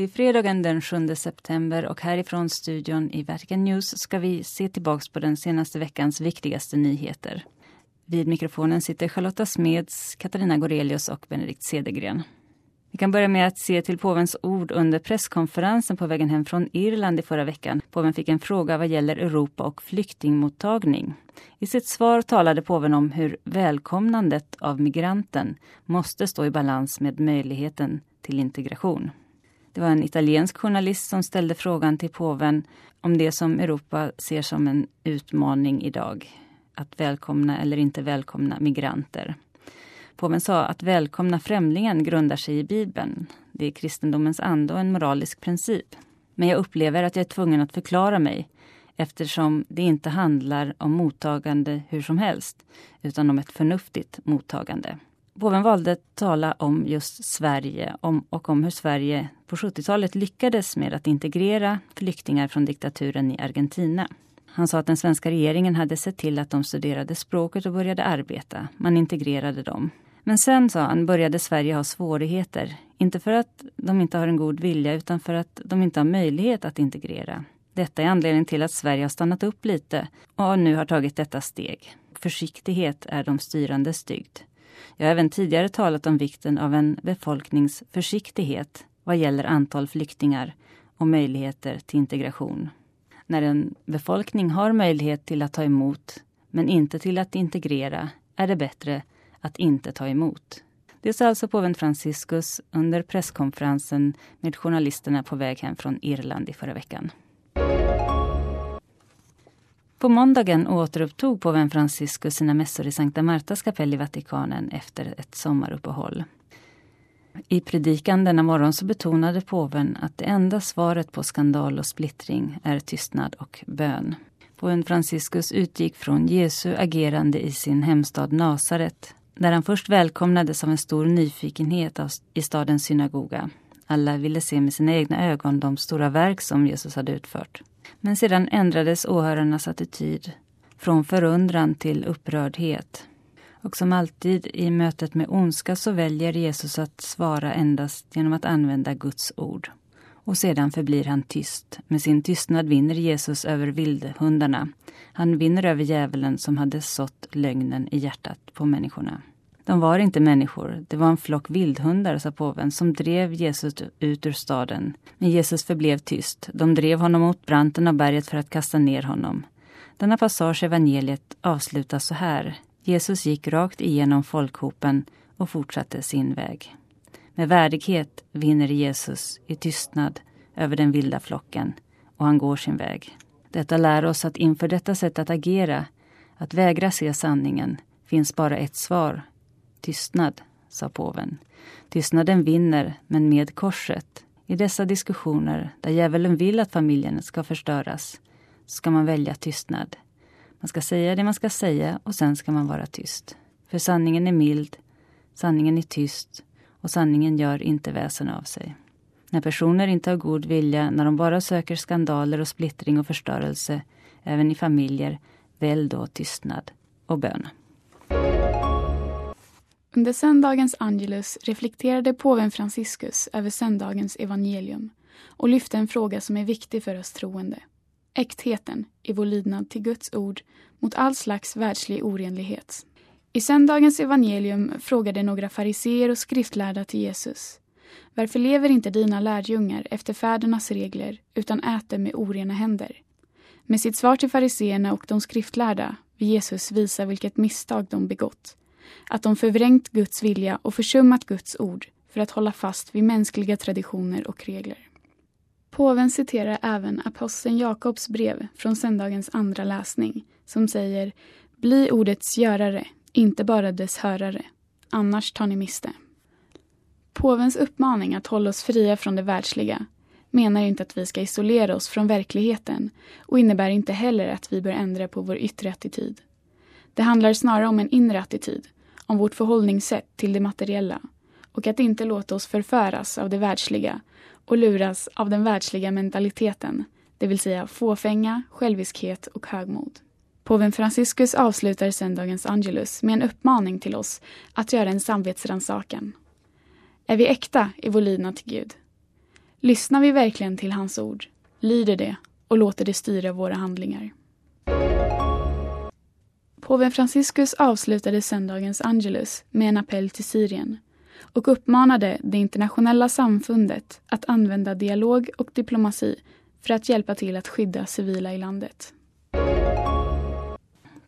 Det är fredagen den 7 september och härifrån studion i Vatican News ska vi se tillbaks på den senaste veckans viktigaste nyheter. Vid mikrofonen sitter Charlotta Smeds, Katarina Gorelius och Benedikt Cedergren. Vi kan börja med att se till påvens ord under presskonferensen på vägen hem från Irland i förra veckan. Påven fick en fråga vad gäller Europa och flyktingmottagning. I sitt svar talade påven om hur välkomnandet av migranten måste stå i balans med möjligheten till integration. Det var en italiensk journalist som ställde frågan till påven om det som Europa ser som en utmaning idag. Att välkomna eller inte välkomna migranter. Påven sa att välkomna främlingen grundar sig i Bibeln. Det är kristendomens ande och en moralisk princip. Men jag upplever att jag är tvungen att förklara mig eftersom det inte handlar om mottagande hur som helst utan om ett förnuftigt mottagande. Påven valde att tala om just Sverige om, och om hur Sverige på 70-talet lyckades med att integrera flyktingar från diktaturen i Argentina. Han sa att den svenska regeringen hade sett till att de studerade språket och började arbeta. Man integrerade dem. Men sen, sa han, började Sverige ha svårigheter. Inte för att de inte har en god vilja utan för att de inte har möjlighet att integrera. Detta är anledningen till att Sverige har stannat upp lite och nu har tagit detta steg. Försiktighet är de styrandes dygd. Jag har även tidigare talat om vikten av en befolkningsförsiktighet vad gäller antal flyktingar och möjligheter till integration. När en befolkning har möjlighet till att ta emot men inte till att integrera är det bättre att inte ta emot. Det sa alltså påven Franciscus under presskonferensen med journalisterna på väg hem från Irland i förra veckan. På måndagen återupptog påven Franciscus sina mässor i Sankta Martas kapell i Vatikanen efter ett sommaruppehåll. I predikan denna morgon så betonade påven att det enda svaret på skandal och splittring är tystnad och bön. Påven Franciscus utgick från Jesu agerande i sin hemstad Nasaret där han först välkomnades av en stor nyfikenhet i stadens synagoga. Alla ville se med sina egna ögon de stora verk som Jesus hade utfört. Men sedan ändrades åhörarnas attityd från förundran till upprördhet. Och som alltid i mötet med ondska så väljer Jesus att svara endast genom att använda Guds ord. Och sedan förblir han tyst. Med sin tystnad vinner Jesus över vildhundarna. Han vinner över djävulen som hade sått lögnen i hjärtat på människorna. De var inte människor, det var en flock vildhundar, sa påven, som drev Jesus ut ur staden. Men Jesus förblev tyst. De drev honom mot branten av berget för att kasta ner honom. Denna passage i evangeliet avslutas så här. Jesus gick rakt igenom folkhopen och fortsatte sin väg. Med värdighet vinner Jesus i tystnad över den vilda flocken och han går sin väg. Detta lär oss att inför detta sätt att agera, att vägra se sanningen, finns bara ett svar Tystnad, sa påven. Tystnaden vinner, men med korset. I dessa diskussioner, där djävulen vill att familjen ska förstöras, ska man välja tystnad. Man ska säga det man ska säga och sen ska man vara tyst. För sanningen är mild, sanningen är tyst och sanningen gör inte väsen av sig. När personer inte har god vilja, när de bara söker skandaler och splittring och förstörelse, även i familjer, välj då tystnad och bön. Under söndagens Angelus reflekterade påven Franciscus över söndagens evangelium och lyfte en fråga som är viktig för oss troende. Äktheten i vår lydnad till Guds ord mot all slags världslig orenlighet. I söndagens evangelium frågade några fariseer och skriftlärda till Jesus. Varför lever inte dina lärjungar efter fädernas regler utan äter med orena händer? Med sitt svar till fariseerna och de skriftlärda vill Jesus visa vilket misstag de begått att de förvrängt Guds vilja och försummat Guds ord för att hålla fast vid mänskliga traditioner och regler. Påven citerar även aposteln Jakobs brev från söndagens andra läsning som säger Bli ordets görare, inte bara dess hörare, annars tar ni miste. Påvens uppmaning att hålla oss fria från det världsliga menar inte att vi ska isolera oss från verkligheten och innebär inte heller att vi bör ändra på vår yttre attityd. Det handlar snarare om en inre attityd om vårt förhållningssätt till det materiella och att inte låta oss förföras av det världsliga och luras av den världsliga mentaliteten, det vill säga fåfänga, själviskhet och högmod. Påven Franciscus avslutar söndagens Angelus med en uppmaning till oss att göra en samvetsrannsakan. Är vi äkta i vår lydnad till Gud? Lyssnar vi verkligen till hans ord, lyder det och låter det styra våra handlingar. Påven Franciscus avslutade söndagens Angelus med en appell till Syrien och uppmanade det internationella samfundet att använda dialog och diplomati för att hjälpa till att skydda civila i landet.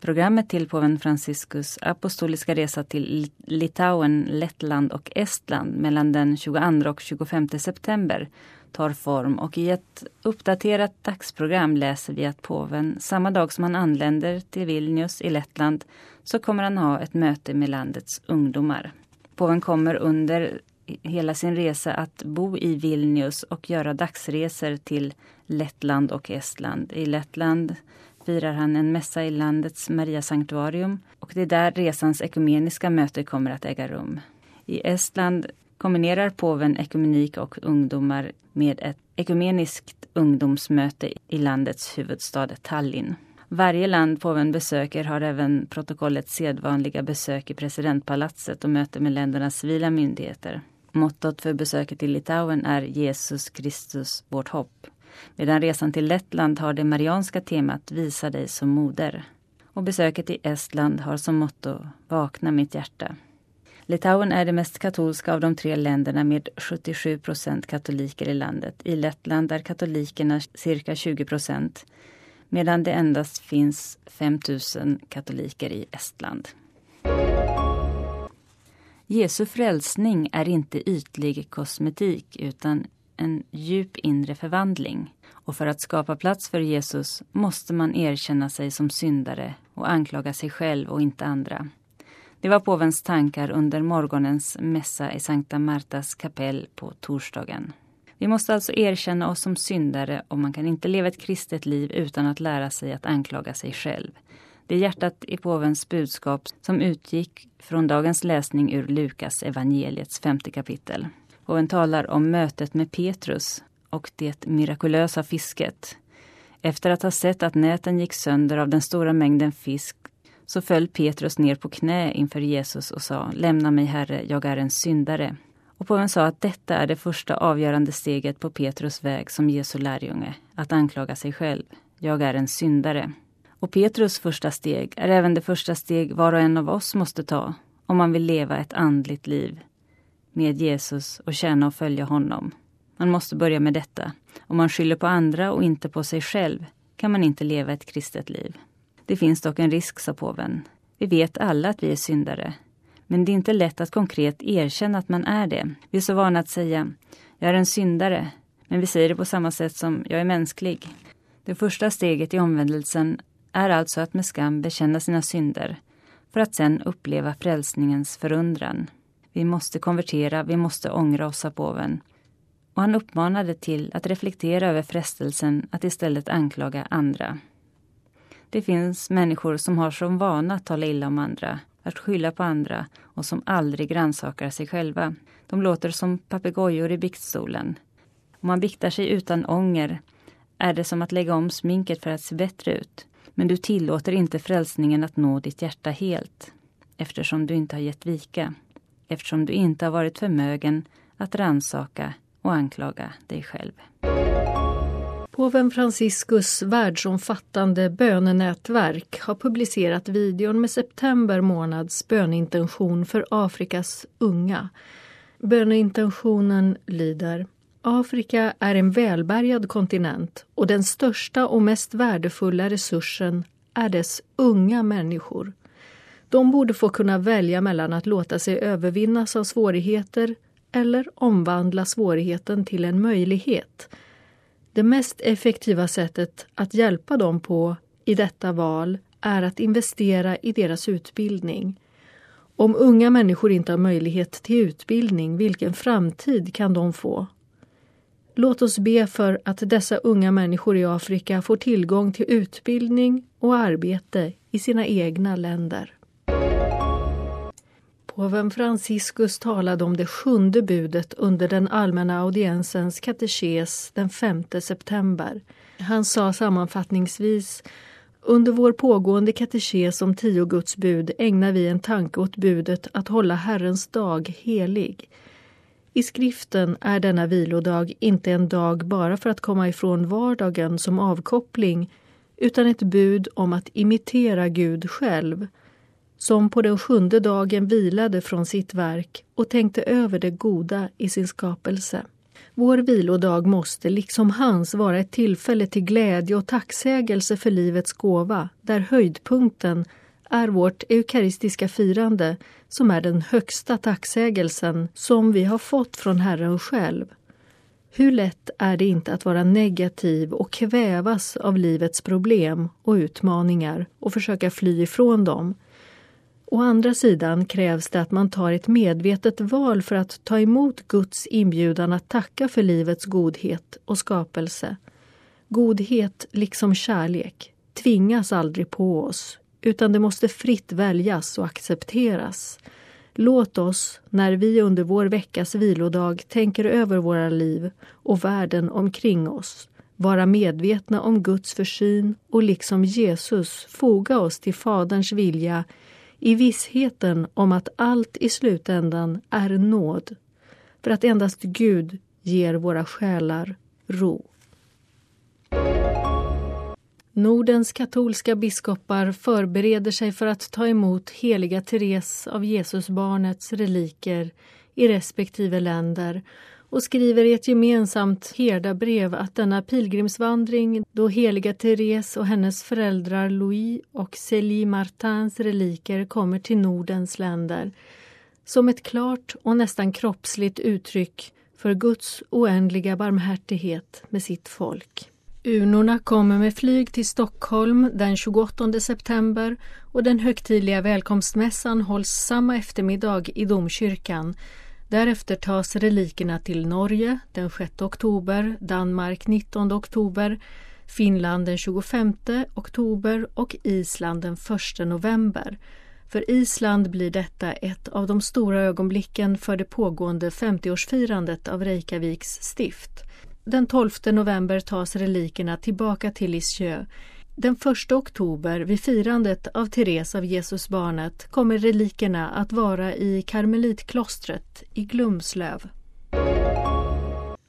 Programmet till påven Franciscus apostoliska resa till Litauen, Lettland och Estland mellan den 22 och 25 september tar form och i ett uppdaterat dagsprogram läser vi att påven samma dag som han anländer till Vilnius i Lettland så kommer han ha ett möte med landets ungdomar. Påven kommer under hela sin resa att bo i Vilnius och göra dagsresor till Lettland och Estland. I Lettland firar han en mässa i landets Maria Sanktuarium och det är där resans ekumeniska möte kommer att äga rum. I Estland kombinerar påven ekumenik och ungdomar med ett ekumeniskt ungdomsmöte i landets huvudstad Tallinn. Varje land påven besöker har även protokollets sedvanliga besök i presidentpalatset och möte med ländernas civila myndigheter. Mottot för besöket i Litauen är Jesus Kristus, vårt hopp. Medan resan till Lettland har det marianska temat Visa dig som moder. Och besöket i Estland har som motto Vakna mitt hjärta. Litauen är det mest katolska av de tre länderna med 77 procent katoliker i landet. I Lettland är katolikerna cirka 20 procent medan det endast finns 5 000 katoliker i Estland. Jesu frälsning är inte ytlig kosmetik utan en djup inre förvandling. Och för att skapa plats för Jesus måste man erkänna sig som syndare och anklaga sig själv och inte andra. Det var påvens tankar under morgonens mässa i Sankta Martas kapell på torsdagen. Vi måste alltså erkänna oss som syndare och man kan inte leva ett kristet liv utan att lära sig att anklaga sig själv. Det är hjärtat i påvens budskap som utgick från dagens läsning ur Lukas evangeliets femte kapitel. Påven talar om mötet med Petrus och det mirakulösa fisket. Efter att ha sett att näten gick sönder av den stora mängden fisk så föll Petrus ner på knä inför Jesus och sa Lämna mig, Herre, jag är en syndare. Och påven sa att detta är det första avgörande steget på Petrus väg som Jesu lärjunge, att anklaga sig själv. Jag är en syndare. Och Petrus första steg är även det första steg var och en av oss måste ta om man vill leva ett andligt liv med Jesus och tjäna och följa honom. Man måste börja med detta. Om man skyller på andra och inte på sig själv kan man inte leva ett kristet liv. Det finns dock en risk, sa påven. Vi vet alla att vi är syndare. Men det är inte lätt att konkret erkänna att man är det. Vi är så vana att säga jag är en syndare. Men vi säger det på samma sätt som jag är mänsklig. Det första steget i omvändelsen är alltså att med skam bekänna sina synder för att sen uppleva frälsningens förundran. Vi måste konvertera, vi måste ångra oss, sa påven. Och han uppmanade till att reflektera över frestelsen att istället anklaga andra. Det finns människor som har som vana att tala illa om andra, att skylla på andra och som aldrig grannsakar sig själva. De låter som papegojor i biktstolen. Om man biktar sig utan ånger är det som att lägga om sminket för att se bättre ut. Men du tillåter inte frälsningen att nå ditt hjärta helt eftersom du inte har gett vika. Eftersom du inte har varit förmögen att ransaka och anklaga dig själv. Påven Franciscus världsomfattande bönenätverk har publicerat videon med september månads bönintention för Afrikas unga. Böneintentionen lyder Afrika är en välbärgad kontinent och den största och mest värdefulla resursen är dess unga människor. De borde få kunna välja mellan att låta sig övervinnas av svårigheter eller omvandla svårigheten till en möjlighet det mest effektiva sättet att hjälpa dem på i detta val är att investera i deras utbildning. Om unga människor inte har möjlighet till utbildning, vilken framtid kan de få? Låt oss be för att dessa unga människor i Afrika får tillgång till utbildning och arbete i sina egna länder. Påven Franciscus talade om det sjunde budet under den allmänna audiensens katekes den 5 september. Han sa sammanfattningsvis under vår pågående katekes om tio Guds bud ägnar vi en tanke åt budet att hålla Herrens dag helig. I skriften är denna vilodag inte en dag bara för att komma ifrån vardagen som avkoppling utan ett bud om att imitera Gud själv som på den sjunde dagen vilade från sitt verk och tänkte över det goda i sin skapelse. Vår vilodag måste, liksom hans, vara ett tillfälle till glädje och tacksägelse för livets gåva, där höjdpunkten är vårt eukaristiska firande som är den högsta tacksägelsen som vi har fått från Herren själv. Hur lätt är det inte att vara negativ och kvävas av livets problem och utmaningar och försöka fly ifrån dem. Å andra sidan krävs det att man tar ett medvetet val för att ta emot Guds inbjudan att tacka för livets godhet och skapelse. Godhet, liksom kärlek, tvingas aldrig på oss utan det måste fritt väljas och accepteras. Låt oss, när vi under vår veckas vilodag tänker över våra liv och världen omkring oss, vara medvetna om Guds försyn och liksom Jesus foga oss till Faderns vilja i vissheten om att allt i slutändan är nåd, för att endast Gud ger våra själar ro. Nordens katolska biskopar förbereder sig för att ta emot heliga Therese av Jesusbarnets reliker i respektive länder och skriver i ett gemensamt herdabrev att denna pilgrimsvandring då heliga Therese och hennes föräldrar Louis och Célie Martins reliker kommer till Nordens länder som ett klart och nästan kroppsligt uttryck för Guds oändliga barmhärtighet med sitt folk. Urnorna kommer med flyg till Stockholm den 28 september och den högtidliga välkomstmässan hålls samma eftermiddag i domkyrkan Därefter tas relikerna till Norge den 6 oktober, Danmark 19 oktober, Finland den 25 oktober och Island den 1 november. För Island blir detta ett av de stora ögonblicken för det pågående 50-årsfirandet av Reykjaviks stift. Den 12 november tas relikerna tillbaka till Lisieux den 1 oktober, vid firandet av Therese av Jesusbarnet, kommer relikerna att vara i karmelitklostret i Glumslöv.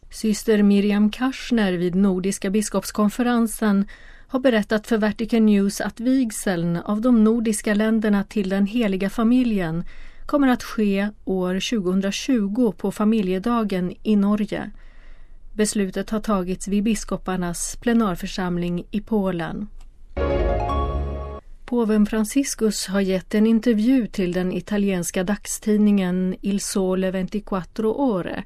Syster Miriam Kaschner vid Nordiska biskopskonferensen har berättat för Vatican News att vigseln av de nordiska länderna till den heliga familjen kommer att ske år 2020 på familjedagen i Norge. Beslutet har tagits vid biskoparnas plenarförsamling i Polen. Påven Franciscus har gett en intervju till den italienska dagstidningen Il Sole 24 Ore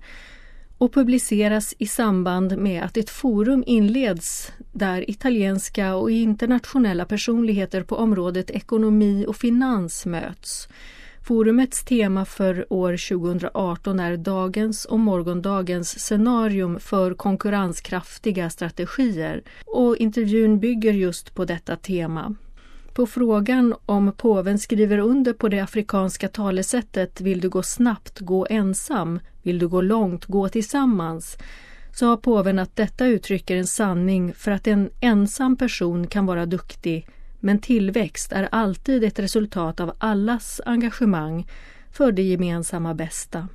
och publiceras i samband med att ett forum inleds där italienska och internationella personligheter på området ekonomi och finans möts. Forumets tema för år 2018 är dagens och morgondagens scenarium för konkurrenskraftiga strategier och intervjun bygger just på detta tema. På frågan om påven skriver under på det afrikanska talesättet Vill du gå snabbt, gå ensam. Vill du gå långt, gå tillsammans så har påven att detta uttrycker en sanning för att en ensam person kan vara duktig men tillväxt är alltid ett resultat av allas engagemang för det gemensamma bästa.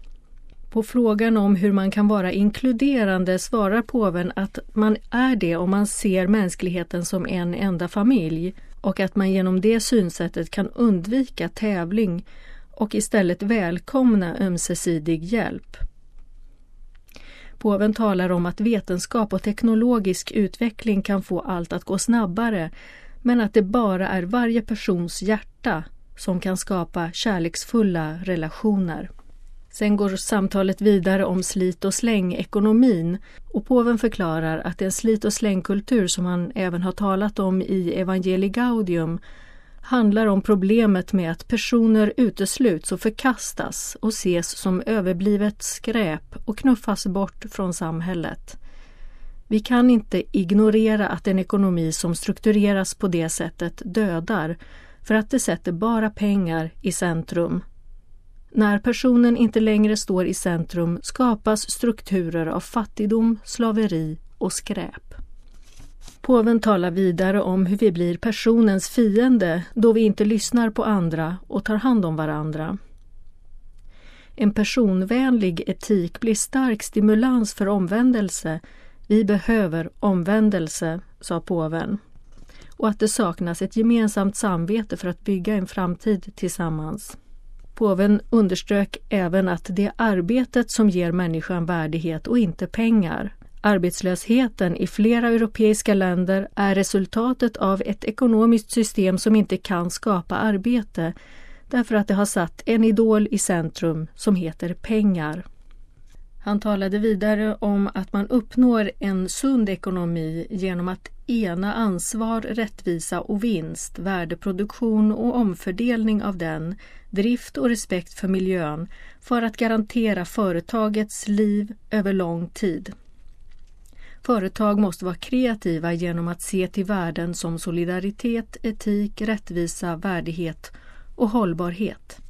På frågan om hur man kan vara inkluderande svarar påven att man är det om man ser mänskligheten som en enda familj och att man genom det synsättet kan undvika tävling och istället välkomna ömsesidig hjälp. Påven talar om att vetenskap och teknologisk utveckling kan få allt att gå snabbare men att det bara är varje persons hjärta som kan skapa kärleksfulla relationer. Sen går samtalet vidare om slit och släng-ekonomin och påven förklarar att den slit och slängkultur som han även har talat om i Evangelii Gaudium handlar om problemet med att personer utesluts och förkastas och ses som överblivet skräp och knuffas bort från samhället. Vi kan inte ignorera att en ekonomi som struktureras på det sättet dödar för att det sätter bara pengar i centrum när personen inte längre står i centrum skapas strukturer av fattigdom, slaveri och skräp. Påven talar vidare om hur vi blir personens fiende då vi inte lyssnar på andra och tar hand om varandra. En personvänlig etik blir stark stimulans för omvändelse. Vi behöver omvändelse, sa påven. Och att det saknas ett gemensamt samvete för att bygga en framtid tillsammans. Påven underströk även att det är arbetet som ger människan värdighet och inte pengar. Arbetslösheten i flera europeiska länder är resultatet av ett ekonomiskt system som inte kan skapa arbete därför att det har satt en idol i centrum som heter pengar. Han talade vidare om att man uppnår en sund ekonomi genom att ena ansvar, rättvisa och vinst, värdeproduktion och omfördelning av den, drift och respekt för miljön för att garantera företagets liv över lång tid. Företag måste vara kreativa genom att se till värden som solidaritet, etik, rättvisa, värdighet och hållbarhet.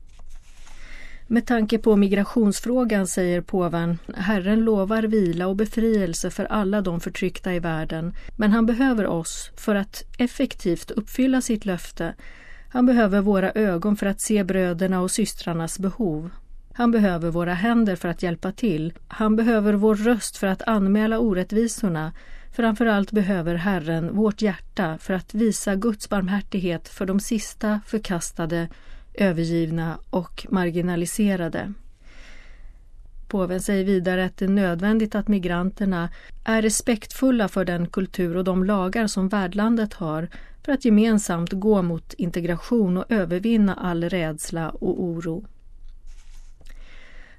Med tanke på migrationsfrågan säger påven Herren lovar vila och befrielse för alla de förtryckta i världen men han behöver oss för att effektivt uppfylla sitt löfte. Han behöver våra ögon för att se bröderna och systrarnas behov. Han behöver våra händer för att hjälpa till. Han behöver vår röst för att anmäla orättvisorna. Framförallt behöver Herren vårt hjärta för att visa Guds barmhärtighet för de sista förkastade, övergivna och marginaliserade. Påven säger vidare att det är nödvändigt att migranterna är respektfulla för den kultur och de lagar som värdlandet har för att gemensamt gå mot integration och övervinna all rädsla och oro.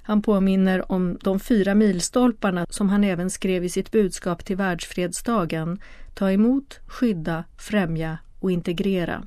Han påminner om de fyra milstolparna som han även skrev i sitt budskap till världsfredsdagen. Ta emot, skydda, främja och integrera.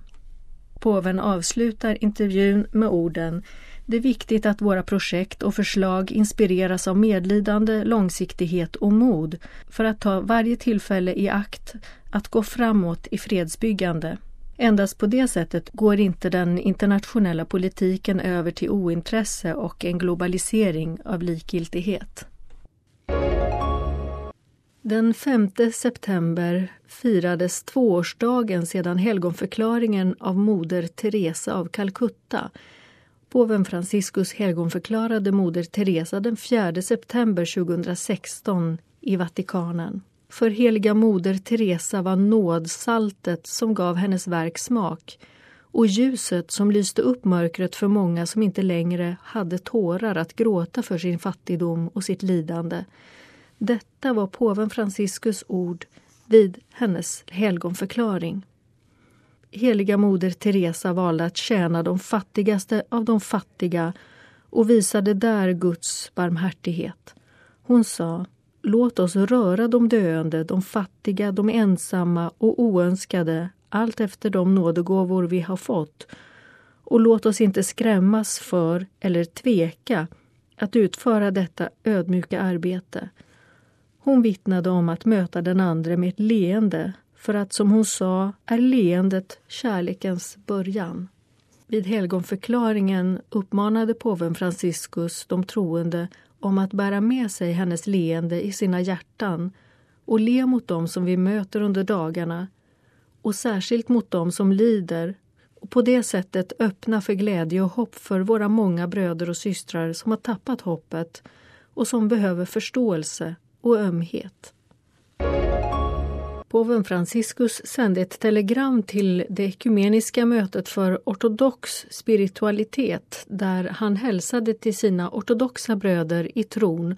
Påven avslutar intervjun med orden Det är viktigt att våra projekt och förslag inspireras av medlidande, långsiktighet och mod för att ta varje tillfälle i akt att gå framåt i fredsbyggande. Endast på det sättet går inte den internationella politiken över till ointresse och en globalisering av likgiltighet. Den 5 september firades tvåårsdagen sedan helgonförklaringen av Moder Teresa av Calcutta. Påven Franciscus helgonförklarade Moder Teresa den 4 september 2016 i Vatikanen. För heliga moder Teresa var nådsaltet som gav hennes verk smak och ljuset som lyste upp mörkret för många som inte längre hade tårar att gråta för sin fattigdom och sitt lidande. Detta var påven Franciscus ord vid hennes helgonförklaring. Heliga moder Teresa valde att tjäna de fattigaste av de fattiga och visade där Guds barmhärtighet. Hon sa Låt oss röra de döende, de fattiga, de ensamma och oönskade allt efter de nådegåvor vi har fått. Och låt oss inte skrämmas för eller tveka att utföra detta ödmjuka arbete. Hon vittnade om att möta den andre med ett leende för att, som hon sa, är leendet kärlekens början. Vid helgonförklaringen uppmanade påven Franciscus de troende om att bära med sig hennes leende i sina hjärtan och le mot dem som vi möter under dagarna och särskilt mot dem som lider och på det sättet öppna för glädje och hopp för våra många bröder och systrar som har tappat hoppet och som behöver förståelse och ömhet. Påven Franciscus sände ett telegram till det ekumeniska mötet för ortodox spiritualitet där han hälsade till sina ortodoxa bröder i tron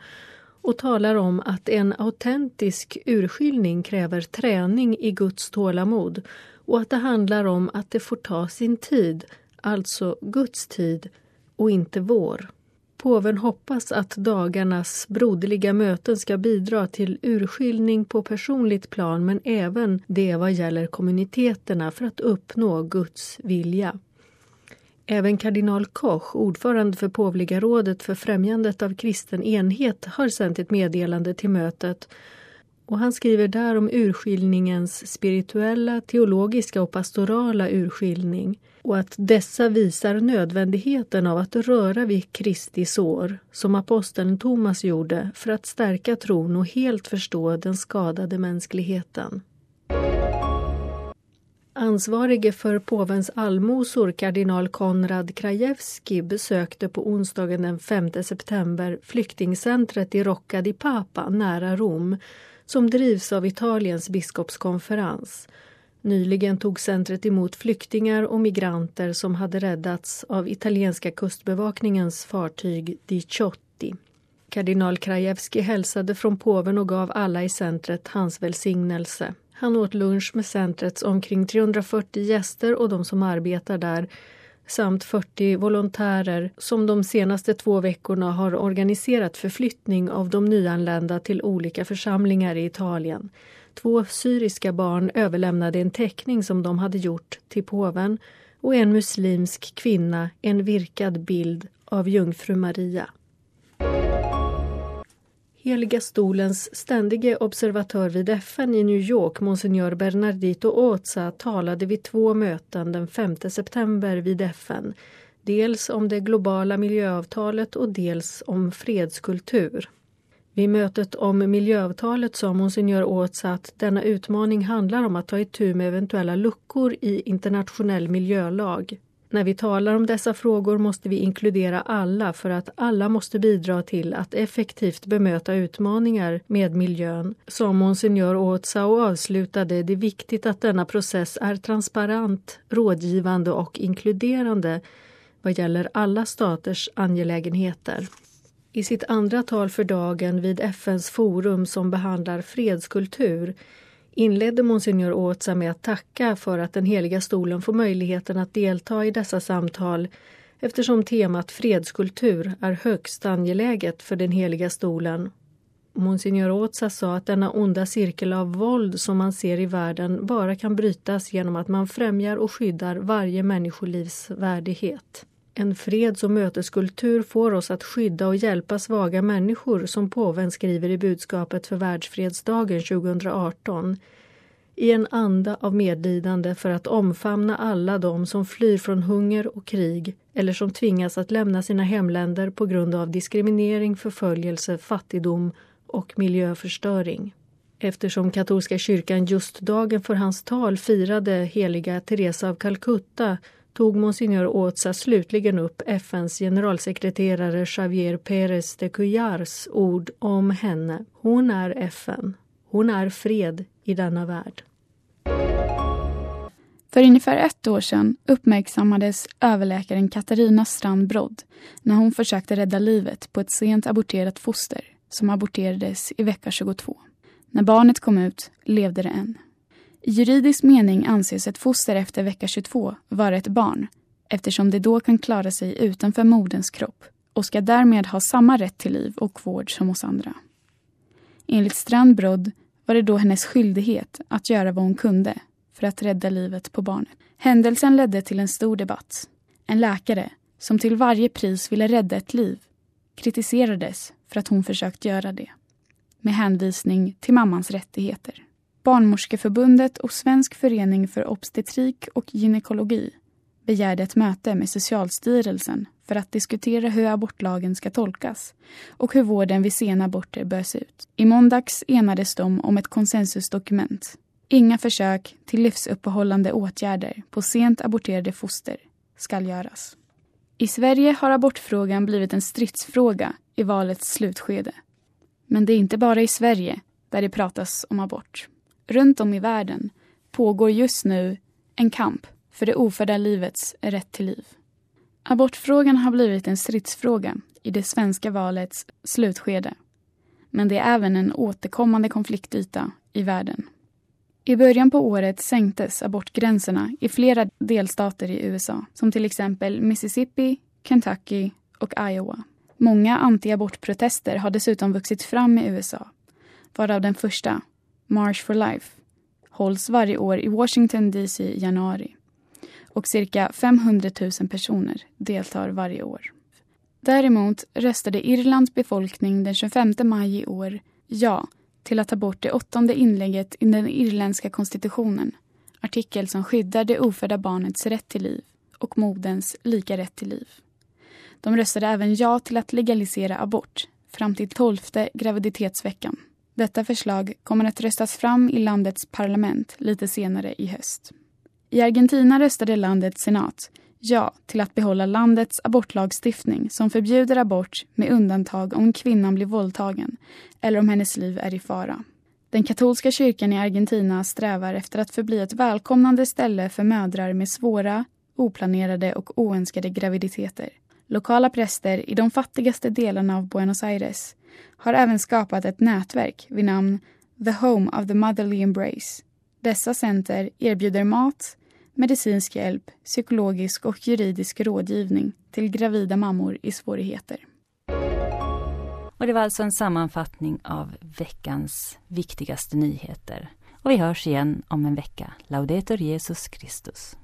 och talar om att en autentisk urskiljning kräver träning i Guds tålamod och att det handlar om att det får ta sin tid, alltså Guds tid och inte vår. Påven hoppas att dagarnas broderliga möten ska bidra till urskiljning på personligt plan men även det vad gäller kommuniteterna för att uppnå Guds vilja. Även kardinal Koch, ordförande för Påvliga rådet för främjandet av kristen enhet, har sänt ett meddelande till mötet och han skriver där om urskiljningens spirituella, teologiska och pastorala urskiljning och att dessa visar nödvändigheten av att röra vid Kristi sår, som aposteln Thomas gjorde för att stärka tron och helt förstå den skadade mänskligheten. ansvarige för påvens allmosor, kardinal Konrad Krajewski, besökte på onsdagen den 5 september flyktingcentret i Rocca di Papa nära Rom som drivs av Italiens biskopskonferens. Nyligen tog centret emot flyktingar och migranter som hade räddats av italienska kustbevakningens fartyg Di Ciotti. Kardinal Krajewski hälsade från påven och gav alla i centret hans välsignelse. Han åt lunch med centrets omkring 340 gäster och de som arbetar där samt 40 volontärer som de senaste två veckorna har organiserat förflyttning av de nyanlända till olika församlingar i Italien. Två syriska barn överlämnade en teckning som de hade gjort till påven och en muslimsk kvinna en virkad bild av jungfru Maria. Heliga stolens ständige observatör vid FN i New York, monsignor Bernardito Oza, talade vid två möten den 5 september vid FN. Dels om det globala miljöavtalet och dels om fredskultur. Vid mötet om miljöavtalet sa monsignor Åts att denna utmaning handlar om att ta itu med eventuella luckor i internationell miljölag. När vi talar om dessa frågor måste vi inkludera alla för att alla måste bidra till att effektivt bemöta utmaningar med miljön. Som monsignor Åtsa och avslutade det är viktigt att denna process är transparent, rådgivande och inkluderande vad gäller alla staters angelägenheter. I sitt andra tal för dagen vid FNs forum som behandlar fredskultur inledde monsignor Åtsa med att tacka för att den heliga stolen får möjligheten att delta i dessa samtal eftersom temat fredskultur är högst angeläget för den heliga stolen. Monsignor Åtsa sa att denna onda cirkel av våld som man ser i världen bara kan brytas genom att man främjar och skyddar varje människolivs värdighet. En freds och möteskultur får oss att skydda och hjälpa svaga människor som påven skriver i budskapet för världsfredsdagen 2018 i en anda av medlidande för att omfamna alla de som flyr från hunger och krig eller som tvingas att lämna sina hemländer på grund av diskriminering, förföljelse, fattigdom och miljöförstöring. Eftersom katolska kyrkan just dagen för hans tal firade heliga Teresa av Calcutta tog monsignor Åtsa slutligen upp FNs generalsekreterare Javier Pérez de Cuyars ord om henne. Hon är FN. Hon är fred i denna värld. För ungefär ett år sedan uppmärksammades överläkaren Katarina Strand Brodd när hon försökte rädda livet på ett sent aborterat foster som aborterades i vecka 22. När barnet kom ut levde det än. I juridisk mening anses ett foster efter vecka 22 vara ett barn eftersom det då kan klara sig utanför moderns kropp och ska därmed ha samma rätt till liv och vård som hos andra. Enligt Strandbrodd var det då hennes skyldighet att göra vad hon kunde för att rädda livet på barnet. Händelsen ledde till en stor debatt. En läkare, som till varje pris ville rädda ett liv, kritiserades för att hon försökt göra det. Med hänvisning till mammans rättigheter. Barnmorskeförbundet och Svensk förening för obstetrik och gynekologi begärde ett möte med Socialstyrelsen för att diskutera hur abortlagen ska tolkas och hur vården vid sena aborter bör se ut. I måndags enades de om ett konsensusdokument. Inga försök till livsuppehållande åtgärder på sent aborterade foster ska göras. I Sverige har abortfrågan blivit en stridsfråga i valets slutskede. Men det är inte bara i Sverige där det pratas om abort. Runt om i världen pågår just nu en kamp för det ofödda livets rätt till liv. Abortfrågan har blivit en stridsfråga i det svenska valets slutskede. Men det är även en återkommande konfliktyta i världen. I början på året sänktes abortgränserna i flera delstater i USA som till exempel Mississippi, Kentucky och Iowa. Många antiabortprotester har dessutom vuxit fram i USA varav den första, March for Life, hålls varje år i Washington DC i januari och cirka 500 000 personer deltar varje år. Däremot röstade Irlands befolkning den 25 maj i år ja till att ta bort det åttonde inlägget i den irländska konstitutionen, artikel som skyddar det ofödda barnets rätt till liv och moderns lika rätt till liv. De röstade även ja till att legalisera abort fram till tolfte graviditetsveckan. Detta förslag kommer att röstas fram i landets parlament lite senare i höst. I Argentina röstade landets senat ja till att behålla landets abortlagstiftning som förbjuder abort med undantag om kvinnan blir våldtagen eller om hennes liv är i fara. Den katolska kyrkan i Argentina strävar efter att förbli ett välkomnande ställe för mödrar med svåra, oplanerade och oönskade graviditeter. Lokala präster i de fattigaste delarna av Buenos Aires har även skapat ett nätverk vid namn The Home of the Motherly Embrace. Dessa center erbjuder mat, medicinsk hjälp, psykologisk och juridisk rådgivning till gravida mammor i svårigheter. Och det var alltså en sammanfattning av veckans viktigaste nyheter. Och vi hörs igen om en vecka. Laudetur Jesus Christus.